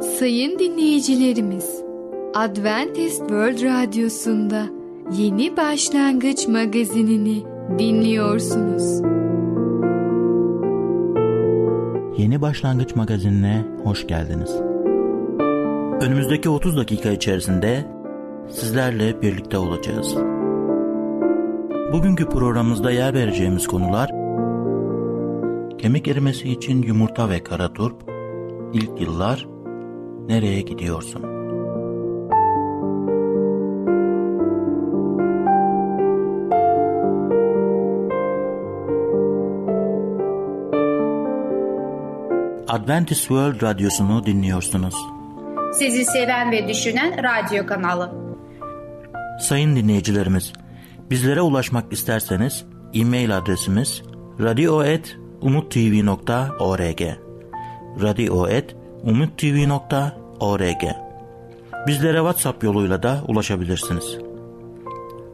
Sayın dinleyicilerimiz, Adventist World Radyosu'nda Yeni Başlangıç magazinini dinliyorsunuz. Yeni Başlangıç magazinine hoş geldiniz. Önümüzdeki 30 dakika içerisinde sizlerle birlikte olacağız. Bugünkü programımızda yer vereceğimiz konular Kemik erimesi için yumurta ve kara turp, ilk yıllar, nereye gidiyorsun? Adventist World Radyosu'nu dinliyorsunuz. Sizi seven ve düşünen radyo kanalı. Sayın dinleyicilerimiz, bizlere ulaşmak isterseniz e-mail adresimiz radio.umutv.org radio.umutv.org Bizlere WhatsApp yoluyla da ulaşabilirsiniz.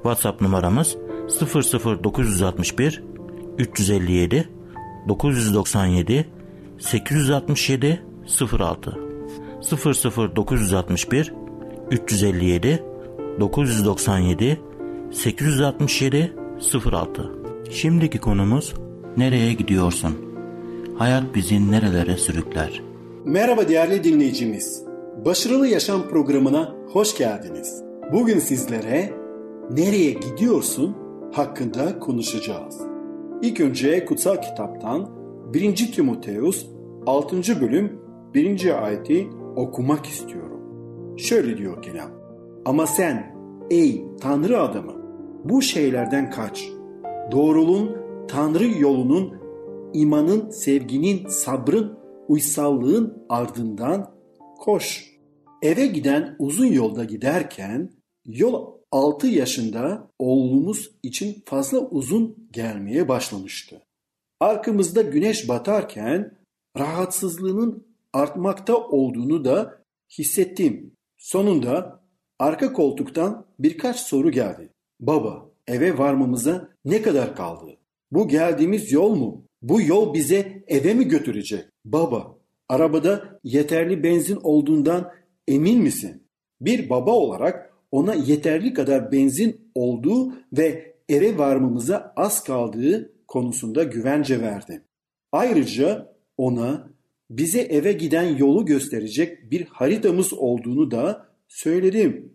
WhatsApp numaramız 00961 357 997 867 06 00961 357 997 867 06 Şimdiki konumuz nereye gidiyorsun? Hayat bizi nerelere sürükler? Merhaba değerli dinleyicimiz. Başarılı Yaşam programına hoş geldiniz. Bugün sizlere nereye gidiyorsun hakkında konuşacağız. İlk önce kutsal kitaptan 1. Timoteus 6. bölüm 1. ayeti okumak istiyorum. Şöyle diyor kelam. Ama sen ey Tanrı adamı bu şeylerden kaç. Doğruluğun Tanrı yolunun, imanın, sevginin, sabrın, uysallığın ardından koş. Eve giden uzun yolda giderken yol 6 yaşında oğlumuz için fazla uzun gelmeye başlamıştı. Arkamızda güneş batarken rahatsızlığının artmakta olduğunu da hissettim. Sonunda arka koltuktan birkaç soru geldi. Baba, eve varmamıza ne kadar kaldı? Bu geldiğimiz yol mu? Bu yol bize eve mi götürecek? Baba, arabada yeterli benzin olduğundan emin misin? Bir baba olarak ona yeterli kadar benzin olduğu ve eve varmamıza az kaldığı konusunda güvence verdim. Ayrıca ona bize eve giden yolu gösterecek bir haritamız olduğunu da söyledim.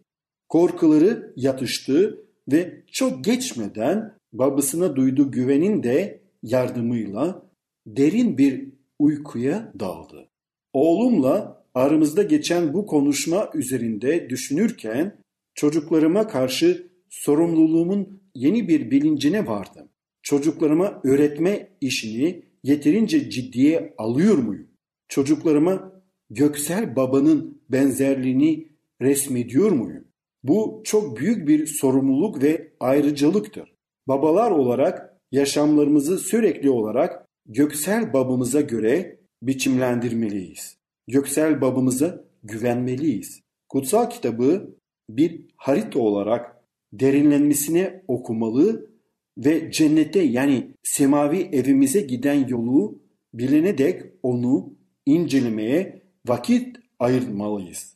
Korkuları yatıştı ve çok geçmeden babasına duyduğu güvenin de yardımıyla derin bir uykuya daldı. Oğlumla aramızda geçen bu konuşma üzerinde düşünürken çocuklarıma karşı sorumluluğumun yeni bir bilincine vardım. Çocuklarıma öğretme işini yeterince ciddiye alıyor muyum? Çocuklarıma göksel babanın benzerliğini resmediyor muyum? Bu çok büyük bir sorumluluk ve ayrıcalıktır. Babalar olarak yaşamlarımızı sürekli olarak göksel babamıza göre biçimlendirmeliyiz. Göksel babamıza güvenmeliyiz. Kutsal kitabı bir harita olarak derinlenmesine okumalı ve cennete yani semavi evimize giden yolu bilene dek onu incelemeye vakit ayırmalıyız.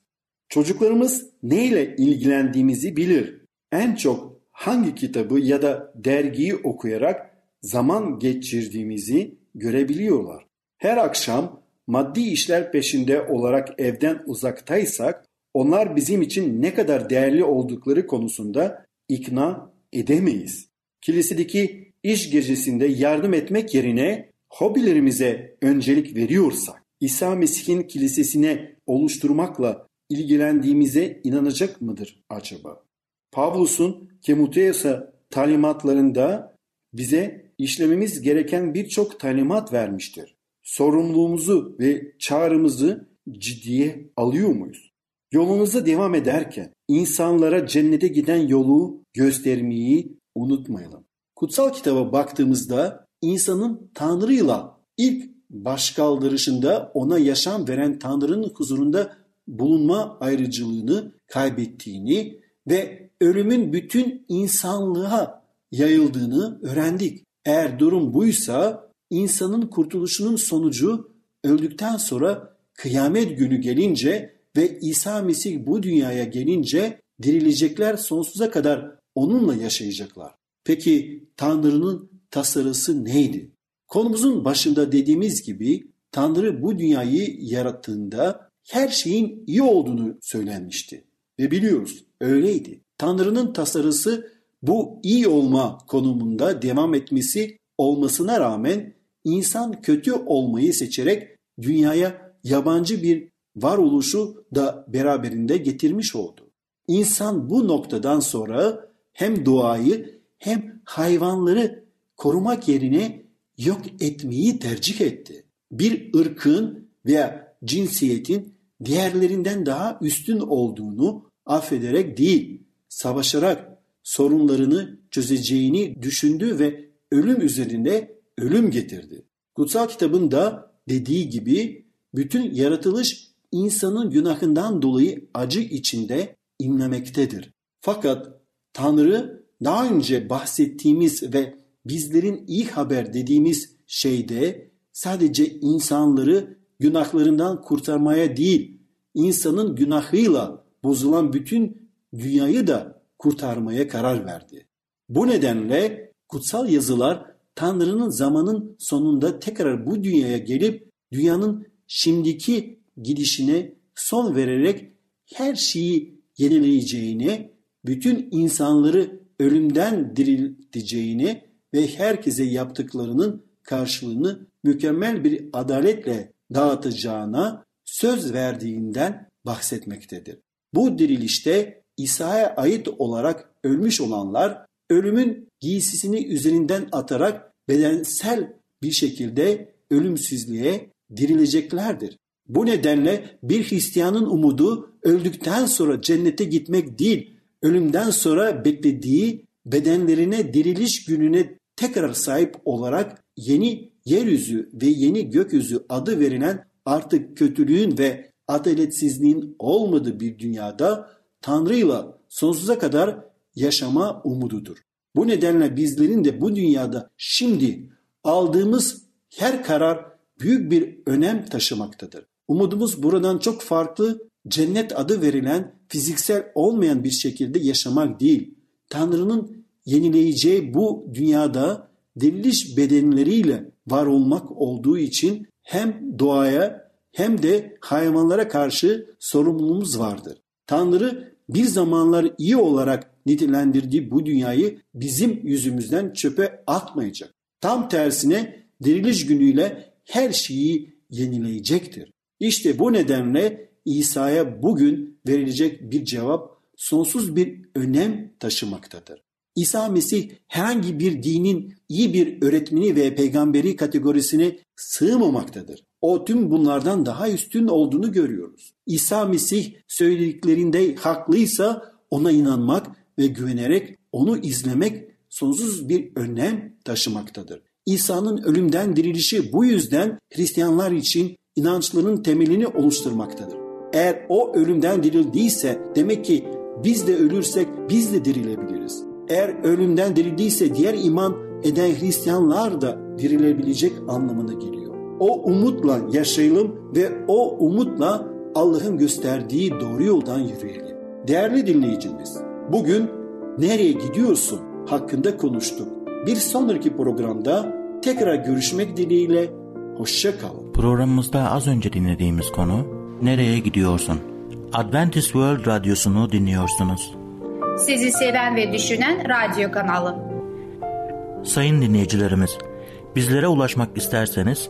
Çocuklarımız neyle ilgilendiğimizi bilir. En çok hangi kitabı ya da dergiyi okuyarak zaman geçirdiğimizi görebiliyorlar. Her akşam maddi işler peşinde olarak evden uzaktaysak onlar bizim için ne kadar değerli oldukları konusunda ikna edemeyiz. Kilisedeki iş gecesinde yardım etmek yerine hobilerimize öncelik veriyorsak, İsa Mesih'in kilisesine oluşturmakla ilgilendiğimize inanacak mıdır acaba? Pavlus'un Timoteus'a talimatlarında bize işlememiz gereken birçok talimat vermiştir. Sorumluluğumuzu ve çağrımızı ciddiye alıyor muyuz? Yolumuza devam ederken insanlara cennete giden yolu göstermeyi unutmayalım. Kutsal kitaba baktığımızda insanın Tanrı'yla ilk başkaldırışında ona yaşam veren Tanrı'nın huzurunda bulunma ayrıcılığını kaybettiğini ve ölümün bütün insanlığa yayıldığını öğrendik. Eğer durum buysa insanın kurtuluşunun sonucu öldükten sonra kıyamet günü gelince ve İsa Mesih bu dünyaya gelince dirilecekler sonsuza kadar onunla yaşayacaklar. Peki Tanrı'nın tasarısı neydi? Konumuzun başında dediğimiz gibi Tanrı bu dünyayı yarattığında her şeyin iyi olduğunu söylenmişti. Ve biliyoruz öyleydi. Tanrı'nın tasarısı bu iyi olma konumunda devam etmesi olmasına rağmen insan kötü olmayı seçerek dünyaya yabancı bir varoluşu da beraberinde getirmiş oldu. İnsan bu noktadan sonra hem doğayı hem hayvanları korumak yerine yok etmeyi tercih etti. Bir ırkın veya cinsiyetin diğerlerinden daha üstün olduğunu affederek değil, savaşarak sorunlarını çözeceğini düşündü ve ölüm üzerinde ölüm getirdi. Kutsal kitabın da dediği gibi bütün yaratılış insanın günahından dolayı acı içinde inlemektedir. Fakat Tanrı daha önce bahsettiğimiz ve bizlerin iyi haber dediğimiz şeyde sadece insanları günahlarından kurtarmaya değil, insanın günahıyla bozulan bütün dünyayı da kurtarmaya karar verdi. Bu nedenle kutsal yazılar Tanrı'nın zamanın sonunda tekrar bu dünyaya gelip dünyanın şimdiki gidişine son vererek her şeyi yenileyeceğini, bütün insanları ölümden dirilteceğini ve herkese yaptıklarının karşılığını mükemmel bir adaletle dağıtacağına söz verdiğinden bahsetmektedir. Bu dirilişte İsa'ya ait olarak ölmüş olanlar ölümün giysisini üzerinden atarak bedensel bir şekilde ölümsüzlüğe dirileceklerdir. Bu nedenle bir Hristiyanın umudu öldükten sonra cennete gitmek değil, ölümden sonra beklediği bedenlerine diriliş gününe tekrar sahip olarak yeni yeryüzü ve yeni gökyüzü adı verilen artık kötülüğün ve adaletsizliğin olmadığı bir dünyada Tanrı'yla sonsuza kadar yaşama umududur. Bu nedenle bizlerin de bu dünyada şimdi aldığımız her karar büyük bir önem taşımaktadır. Umudumuz buradan çok farklı cennet adı verilen fiziksel olmayan bir şekilde yaşamak değil. Tanrı'nın yenileyeceği bu dünyada diriliş bedenleriyle var olmak olduğu için hem doğaya hem de hayvanlara karşı sorumluluğumuz vardır. Tanrı bir zamanlar iyi olarak nitelendirdiği bu dünyayı bizim yüzümüzden çöpe atmayacak. Tam tersine diriliş günüyle her şeyi yenileyecektir. İşte bu nedenle İsa'ya bugün verilecek bir cevap sonsuz bir önem taşımaktadır. İsa Mesih herhangi bir dinin iyi bir öğretmeni ve peygamberi kategorisine sığmamaktadır. O tüm bunlardan daha üstün olduğunu görüyoruz. İsa Mesih söylediklerinde haklıysa ona inanmak ve güvenerek onu izlemek sonsuz bir önem taşımaktadır. İsa'nın ölümden dirilişi bu yüzden Hristiyanlar için inançlarının temelini oluşturmaktadır. Eğer o ölümden dirildiyse demek ki biz de ölürsek biz de dirilebiliriz. Eğer ölümden dirildiyse diğer iman eden Hristiyanlar da dirilebilecek anlamına geliyor. O umutla yaşayalım ve o umutla Allah'ın gösterdiği doğru yoldan yürüyelim. Değerli dinleyicimiz, bugün nereye gidiyorsun hakkında konuştuk. Bir sonraki programda tekrar görüşmek dileğiyle hoşça kalın. Programımızda az önce dinlediğimiz konu Nereye gidiyorsun? Adventist World Radyosu'nu dinliyorsunuz. Sizi seven ve düşünen radyo kanalı. Sayın dinleyicilerimiz, bizlere ulaşmak isterseniz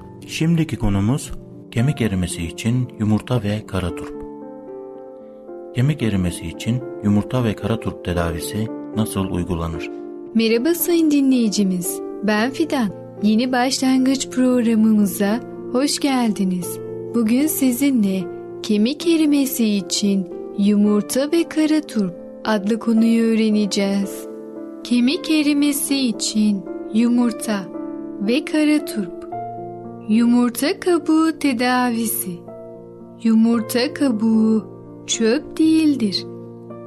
Şimdiki konumuz kemik erimesi için yumurta ve kara turp. Kemik erimesi için yumurta ve kara turp tedavisi nasıl uygulanır? Merhaba sayın dinleyicimiz. Ben Fidan. Yeni başlangıç programımıza hoş geldiniz. Bugün sizinle kemik erimesi için yumurta ve kara turp adlı konuyu öğreneceğiz. Kemik erimesi için yumurta ve kara turp. Yumurta kabuğu tedavisi. Yumurta kabuğu çöp değildir.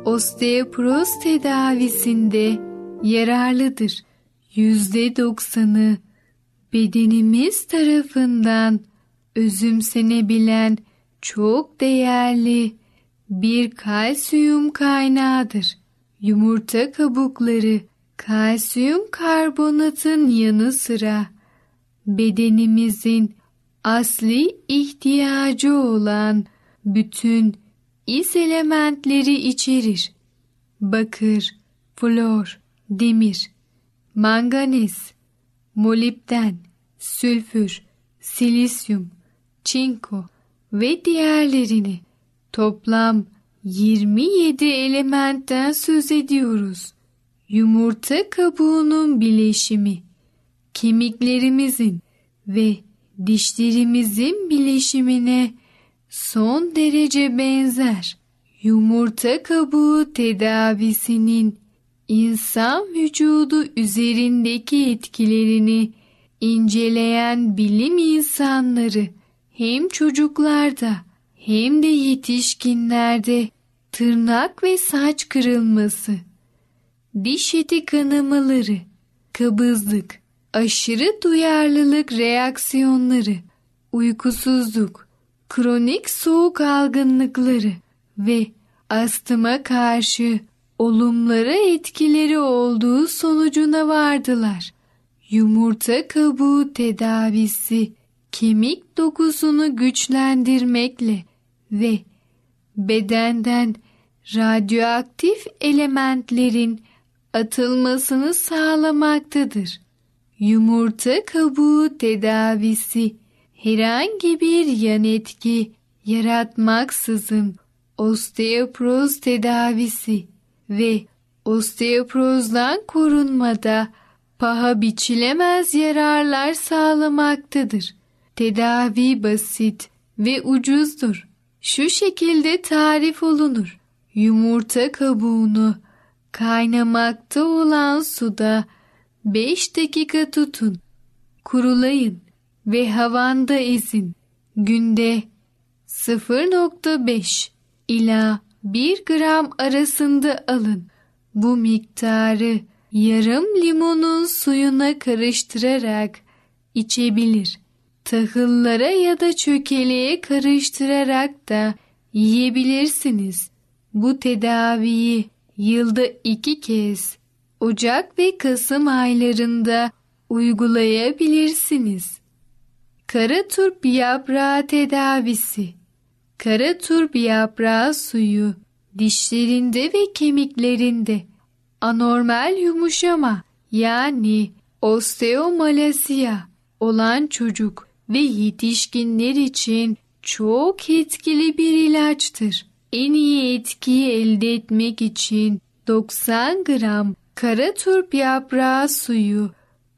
Osteoporoz tedavisinde yararlıdır. Yüzde doksanı bedenimiz tarafından özümsenebilen çok değerli bir kalsiyum kaynağıdır. Yumurta kabukları kalsiyum karbonatın yanı sıra bedenimizin asli ihtiyacı olan bütün is elementleri içerir. Bakır, flor, demir, manganiz, molibden, sülfür, silisyum, çinko ve diğerlerini toplam 27 elementten söz ediyoruz. Yumurta kabuğunun bileşimi, kemiklerimizin ve dişlerimizin bileşimine son derece benzer. Yumurta kabuğu tedavisinin insan vücudu üzerindeki etkilerini inceleyen bilim insanları hem çocuklarda hem de yetişkinlerde tırnak ve saç kırılması, diş eti kanamaları, kabızlık, aşırı duyarlılık reaksiyonları, uykusuzluk, kronik soğuk algınlıkları ve astıma karşı olumlara etkileri olduğu sonucuna vardılar. Yumurta kabuğu tedavisi kemik dokusunu güçlendirmekle ve bedenden radyoaktif elementlerin atılmasını sağlamaktadır. Yumurta kabuğu tedavisi herhangi bir yan etki yaratmaksızın osteoporoz tedavisi ve osteoporozdan korunmada paha biçilemez yararlar sağlamaktadır. Tedavi basit ve ucuzdur. Şu şekilde tarif olunur. Yumurta kabuğunu kaynamakta olan suda 5 dakika tutun. Kurulayın ve havanda ezin. Günde 0.5 ila 1 gram arasında alın. Bu miktarı yarım limonun suyuna karıştırarak içebilir. Tahıllara ya da çökeleğe karıştırarak da yiyebilirsiniz. Bu tedaviyi yılda iki kez Ocak ve Kasım aylarında uygulayabilirsiniz. Kara turp yaprağı tedavisi Kara turp yaprağı suyu dişlerinde ve kemiklerinde anormal yumuşama yani osteomalasiya olan çocuk ve yetişkinler için çok etkili bir ilaçtır. En iyi etkiyi elde etmek için 90 gram kara turp yaprağı suyu,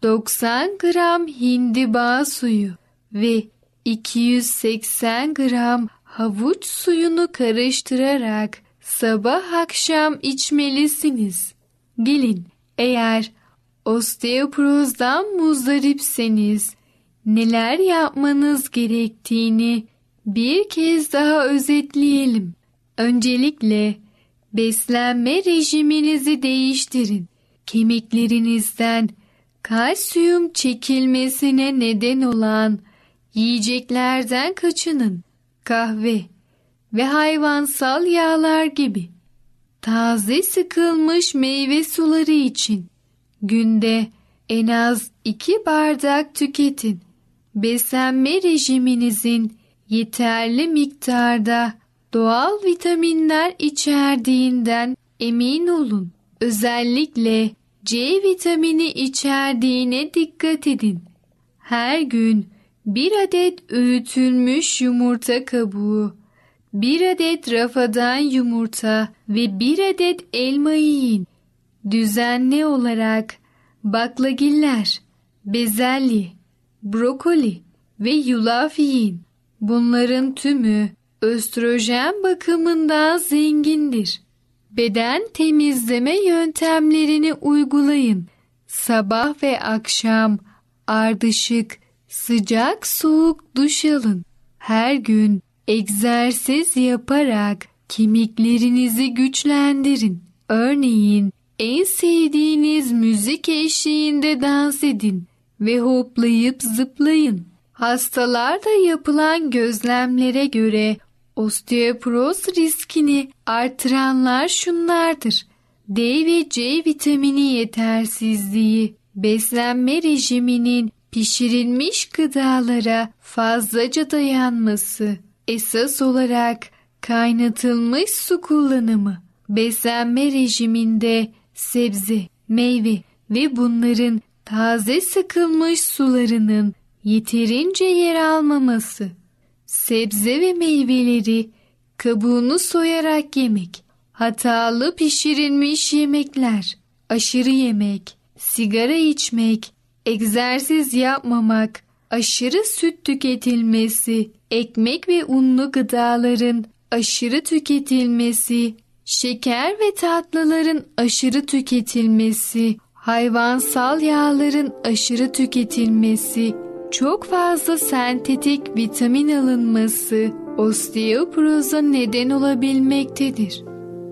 90 gram hindiba suyu ve 280 gram havuç suyunu karıştırarak sabah akşam içmelisiniz. Gelin eğer osteoporozdan muzdaripseniz neler yapmanız gerektiğini bir kez daha özetleyelim. Öncelikle beslenme rejiminizi değiştirin. Kemiklerinizden kalsiyum çekilmesine neden olan yiyeceklerden kaçının. Kahve ve hayvansal yağlar gibi. Taze sıkılmış meyve suları için günde en az iki bardak tüketin. Beslenme rejiminizin yeterli miktarda doğal vitaminler içerdiğinden emin olun. Özellikle C vitamini içerdiğine dikkat edin. Her gün bir adet öğütülmüş yumurta kabuğu, bir adet rafadan yumurta ve bir adet elma yiyin. Düzenli olarak baklagiller, bezelye, brokoli ve yulaf yiyin. Bunların tümü östrojen bakımından zengindir. Beden temizleme yöntemlerini uygulayın. Sabah ve akşam ardışık, sıcak soğuk duş alın. Her gün egzersiz yaparak kemiklerinizi güçlendirin. Örneğin en sevdiğiniz müzik eşliğinde dans edin ve hoplayıp zıplayın. Hastalarda yapılan gözlemlere göre osteoporoz riskini artıranlar şunlardır. D ve C vitamini yetersizliği, beslenme rejiminin pişirilmiş gıdalara fazlaca dayanması, esas olarak kaynatılmış su kullanımı, beslenme rejiminde sebze, meyve ve bunların taze sıkılmış sularının yeterince yer almaması, sebze ve meyveleri kabuğunu soyarak yemek, hatalı pişirilmiş yemekler, aşırı yemek, sigara içmek, egzersiz yapmamak, aşırı süt tüketilmesi, ekmek ve unlu gıdaların aşırı tüketilmesi, şeker ve tatlıların aşırı tüketilmesi, hayvansal yağların aşırı tüketilmesi, çok fazla sentetik vitamin alınması osteoporoza neden olabilmektedir.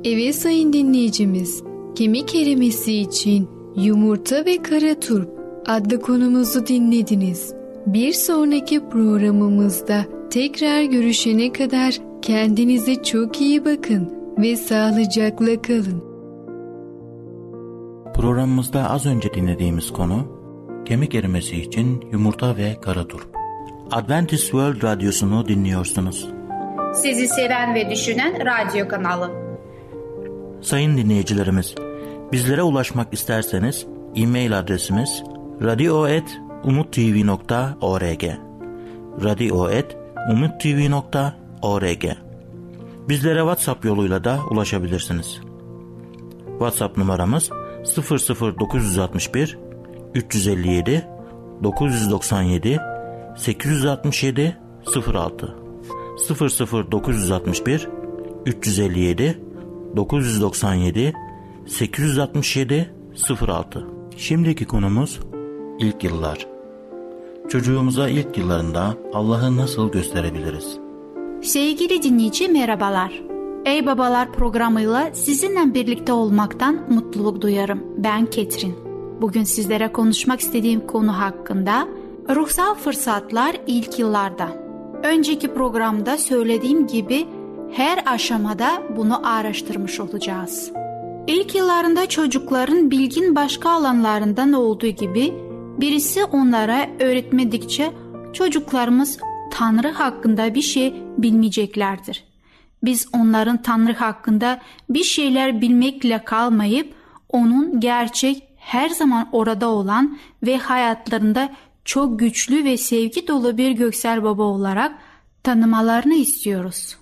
Evet sayın dinleyicimiz, kemik erimesi için yumurta ve kara turp adlı konumuzu dinlediniz. Bir sonraki programımızda tekrar görüşene kadar kendinize çok iyi bakın ve sağlıcakla kalın. Programımızda az önce dinlediğimiz konu kemik erimesi için yumurta ve kara turp. Adventist World Radyosu'nu dinliyorsunuz. Sizi seven ve düşünen radyo kanalı. Sayın dinleyicilerimiz, bizlere ulaşmak isterseniz e-mail adresimiz radio.umutv.org radio.umutv.org Bizlere WhatsApp yoluyla da ulaşabilirsiniz. WhatsApp numaramız 00961 357 997 867 06 00961 357 997 867 06 Şimdiki konumuz ilk yıllar. Çocuğumuza ilk yıllarında Allah'ı nasıl gösterebiliriz? Sevgili dinleyici merhabalar. Ey Babalar programıyla sizinle birlikte olmaktan mutluluk duyarım. Ben Ketrin. Bugün sizlere konuşmak istediğim konu hakkında ruhsal fırsatlar ilk yıllarda. Önceki programda söylediğim gibi her aşamada bunu araştırmış olacağız. İlk yıllarında çocukların bilgin başka alanlarından olduğu gibi birisi onlara öğretmedikçe çocuklarımız Tanrı hakkında bir şey bilmeyeceklerdir. Biz onların Tanrı hakkında bir şeyler bilmekle kalmayıp onun gerçek her zaman orada olan ve hayatlarında çok güçlü ve sevgi dolu bir göksel baba olarak tanımalarını istiyoruz.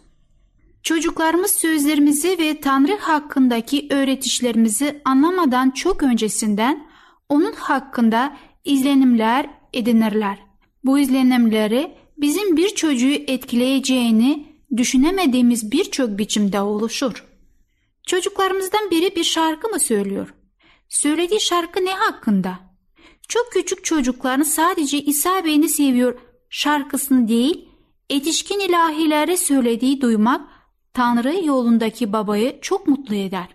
Çocuklarımız sözlerimizi ve Tanrı hakkındaki öğretişlerimizi anlamadan çok öncesinden onun hakkında izlenimler edinirler. Bu izlenimleri bizim bir çocuğu etkileyeceğini düşünemediğimiz birçok biçimde oluşur. Çocuklarımızdan biri bir şarkı mı söylüyor? Söylediği şarkı ne hakkında? Çok küçük çocukların sadece İsa Bey'ini seviyor şarkısını değil, etişkin ilahilere söylediği duymak Tanrı yolundaki babayı çok mutlu eder.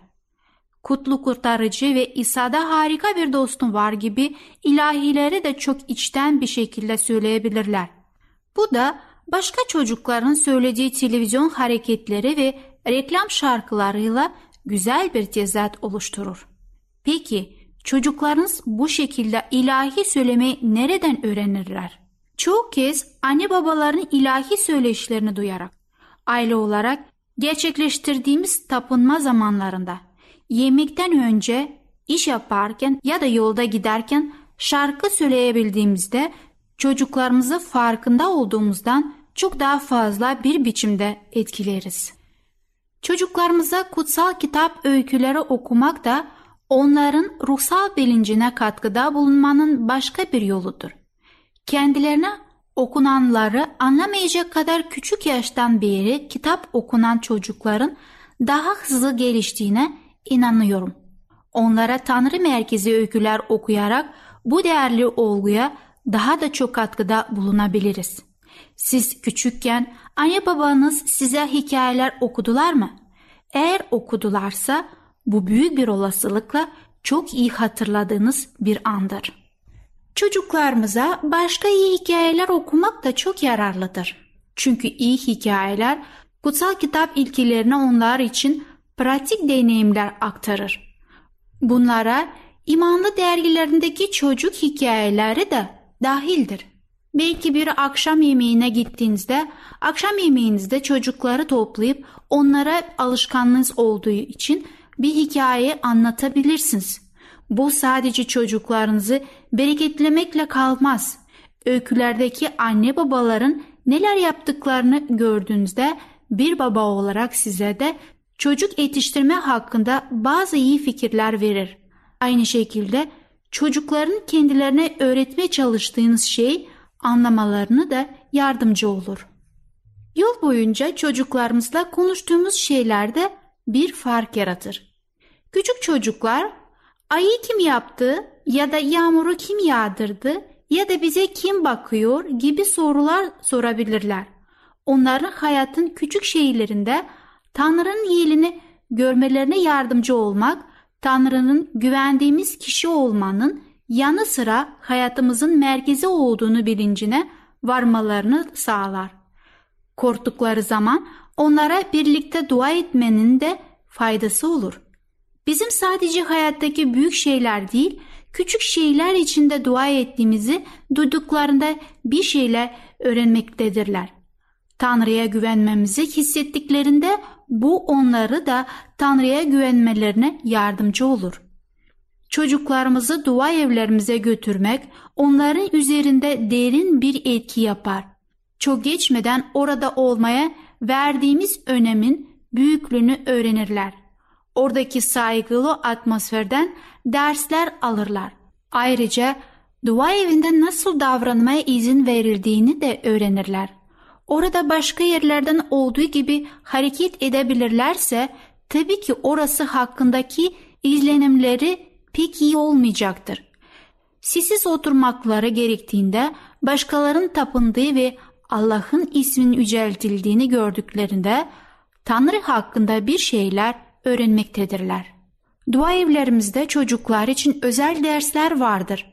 Kutlu kurtarıcı ve İsa'da harika bir dostum var gibi ilahileri de çok içten bir şekilde söyleyebilirler. Bu da başka çocukların söylediği televizyon hareketleri ve reklam şarkılarıyla güzel bir tezat oluşturur. Peki çocuklarınız bu şekilde ilahi söylemeyi nereden öğrenirler? Çoğu kez anne babaların ilahi söyleşlerini duyarak, aile olarak gerçekleştirdiğimiz tapınma zamanlarında, yemekten önce, iş yaparken ya da yolda giderken şarkı söyleyebildiğimizde çocuklarımızı farkında olduğumuzdan çok daha fazla bir biçimde etkileriz. Çocuklarımıza kutsal kitap öyküleri okumak da onların ruhsal bilincine katkıda bulunmanın başka bir yoludur. Kendilerine okunanları anlamayacak kadar küçük yaştan beri kitap okunan çocukların daha hızlı geliştiğine inanıyorum. Onlara Tanrı merkezi öyküler okuyarak bu değerli olguya daha da çok katkıda bulunabiliriz. Siz küçükken anne babanız size hikayeler okudular mı? Eğer okudularsa bu büyük bir olasılıkla çok iyi hatırladığınız bir andır. Çocuklarımıza başka iyi hikayeler okumak da çok yararlıdır. Çünkü iyi hikayeler kutsal kitap ilkilerini onlar için pratik deneyimler aktarır. Bunlara imanlı dergilerindeki çocuk hikayeleri de dahildir. Belki bir akşam yemeğine gittiğinizde akşam yemeğinizde çocukları toplayıp onlara alışkanlığınız olduğu için bir hikaye anlatabilirsiniz. Bu sadece çocuklarınızı bereketlemekle kalmaz. Öykülerdeki anne babaların neler yaptıklarını gördüğünüzde bir baba olarak size de çocuk yetiştirme hakkında bazı iyi fikirler verir. Aynı şekilde çocukların kendilerine öğretmeye çalıştığınız şey anlamalarını da yardımcı olur. Yol boyunca çocuklarımızla konuştuğumuz şeylerde bir fark yaratır. Küçük çocuklar ayı kim yaptı ya da yağmuru kim yağdırdı ya da bize kim bakıyor gibi sorular sorabilirler. Onların hayatın küçük şeylerinde Tanrı'nın iyiliğini görmelerine yardımcı olmak, Tanrı'nın güvendiğimiz kişi olmanın yanı sıra hayatımızın merkezi olduğunu bilincine varmalarını sağlar. Korktukları zaman onlara birlikte dua etmenin de faydası olur. Bizim sadece hayattaki büyük şeyler değil, küçük şeyler içinde dua ettiğimizi duyduklarında bir şeyler öğrenmektedirler. Tanrı'ya güvenmemizi hissettiklerinde bu onları da Tanrı'ya güvenmelerine yardımcı olur. Çocuklarımızı dua evlerimize götürmek onların üzerinde derin bir etki yapar. Çok geçmeden orada olmaya verdiğimiz önemin büyüklüğünü öğrenirler. Oradaki saygılı atmosferden dersler alırlar. Ayrıca dua evinde nasıl davranmaya izin verildiğini de öğrenirler. Orada başka yerlerden olduğu gibi hareket edebilirlerse tabii ki orası hakkındaki izlenimleri pek iyi olmayacaktır. Sessiz oturmakları gerektiğinde başkalarının tapındığı ve Allah'ın isminin yüceltildiğini gördüklerinde Tanrı hakkında bir şeyler öğrenmektedirler. Dua evlerimizde çocuklar için özel dersler vardır.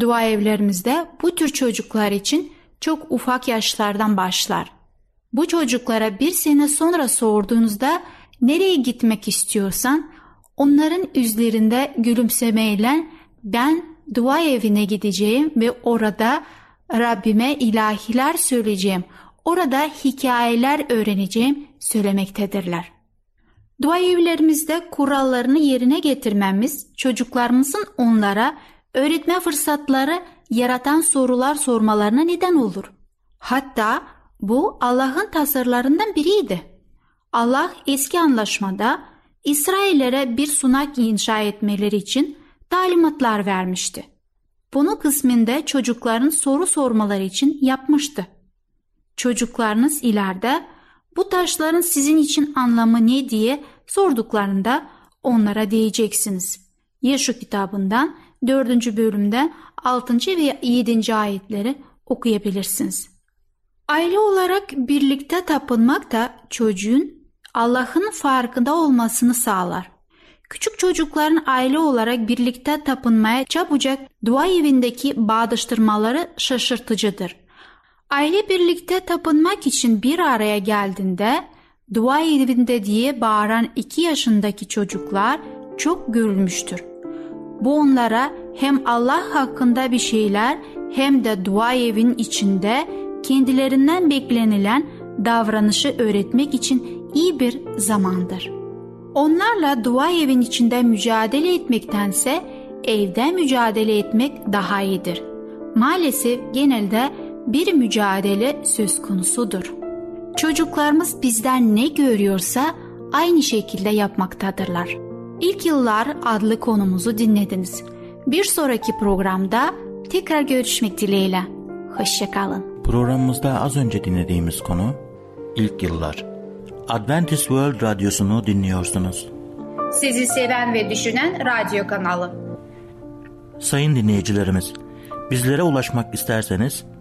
Dua evlerimizde bu tür çocuklar için çok ufak yaşlardan başlar. Bu çocuklara bir sene sonra sorduğunuzda nereye gitmek istiyorsan onların yüzlerinde gülümsemeyle ben dua evine gideceğim ve orada Rabbime ilahiler söyleyeceğim. Orada hikayeler öğreneceğim söylemektedirler. Dua evlerimizde kurallarını yerine getirmemiz çocuklarımızın onlara öğretme fırsatları yaratan sorular sormalarına neden olur. Hatta bu Allah'ın tasarlarından biriydi. Allah eski anlaşmada İsraillere bir sunak inşa etmeleri için talimatlar vermişti. Bunu kısminde çocukların soru sormaları için yapmıştı. Çocuklarınız ileride bu taşların sizin için anlamı ne diye sorduklarında onlara diyeceksiniz. Yaşu kitabından 4. bölümden 6. ve 7. ayetleri okuyabilirsiniz. Aile olarak birlikte tapınmak da çocuğun Allah'ın farkında olmasını sağlar. Küçük çocukların aile olarak birlikte tapınmaya çabucak dua evindeki bağdaştırmaları şaşırtıcıdır. Aile birlikte tapınmak için bir araya geldiğinde dua evinde diye bağıran iki yaşındaki çocuklar çok görülmüştür. Bu onlara hem Allah hakkında bir şeyler hem de dua evin içinde kendilerinden beklenilen davranışı öğretmek için iyi bir zamandır. Onlarla dua evin içinde mücadele etmektense evde mücadele etmek daha iyidir. Maalesef genelde bir mücadele söz konusudur. Çocuklarımız bizden ne görüyorsa aynı şekilde yapmaktadırlar. İlk Yıllar adlı konumuzu dinlediniz. Bir sonraki programda tekrar görüşmek dileğiyle. Hoşçakalın. Programımızda az önce dinlediğimiz konu ilk yıllar. Adventist World Radyosu'nu dinliyorsunuz. Sizi seven ve düşünen radyo kanalı. Sayın dinleyicilerimiz, bizlere ulaşmak isterseniz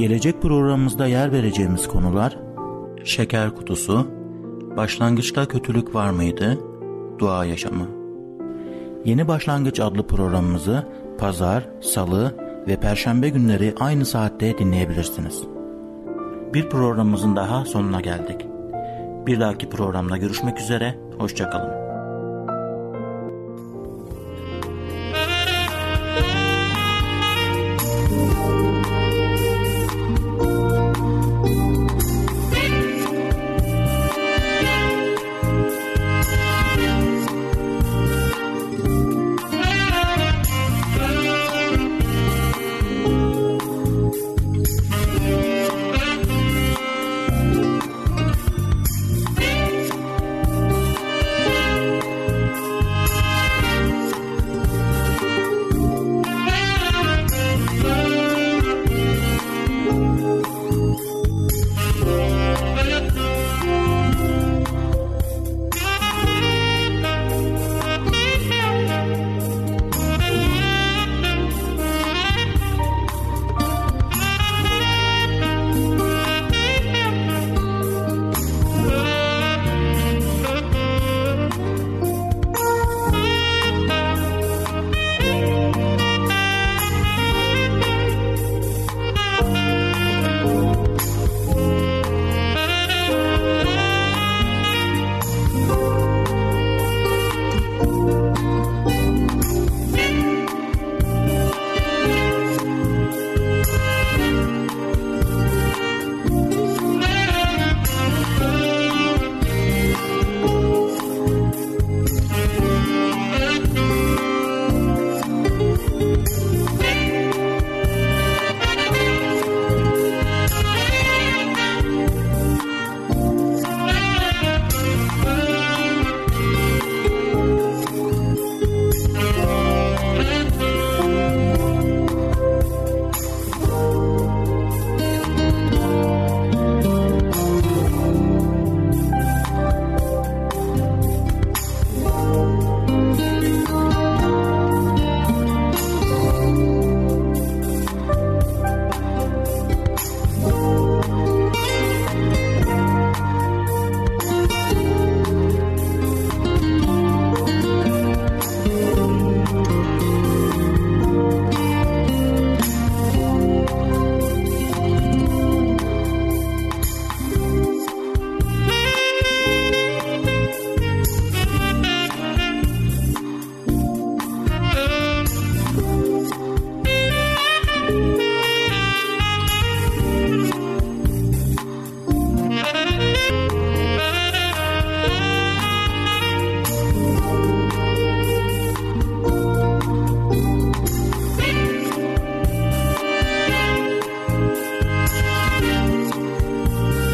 Gelecek programımızda yer vereceğimiz konular Şeker kutusu Başlangıçta kötülük var mıydı? Dua yaşamı Yeni Başlangıç adlı programımızı pazar, salı ve perşembe günleri aynı saatte dinleyebilirsiniz. Bir programımızın daha sonuna geldik. Bir dahaki programda görüşmek üzere, hoşçakalın.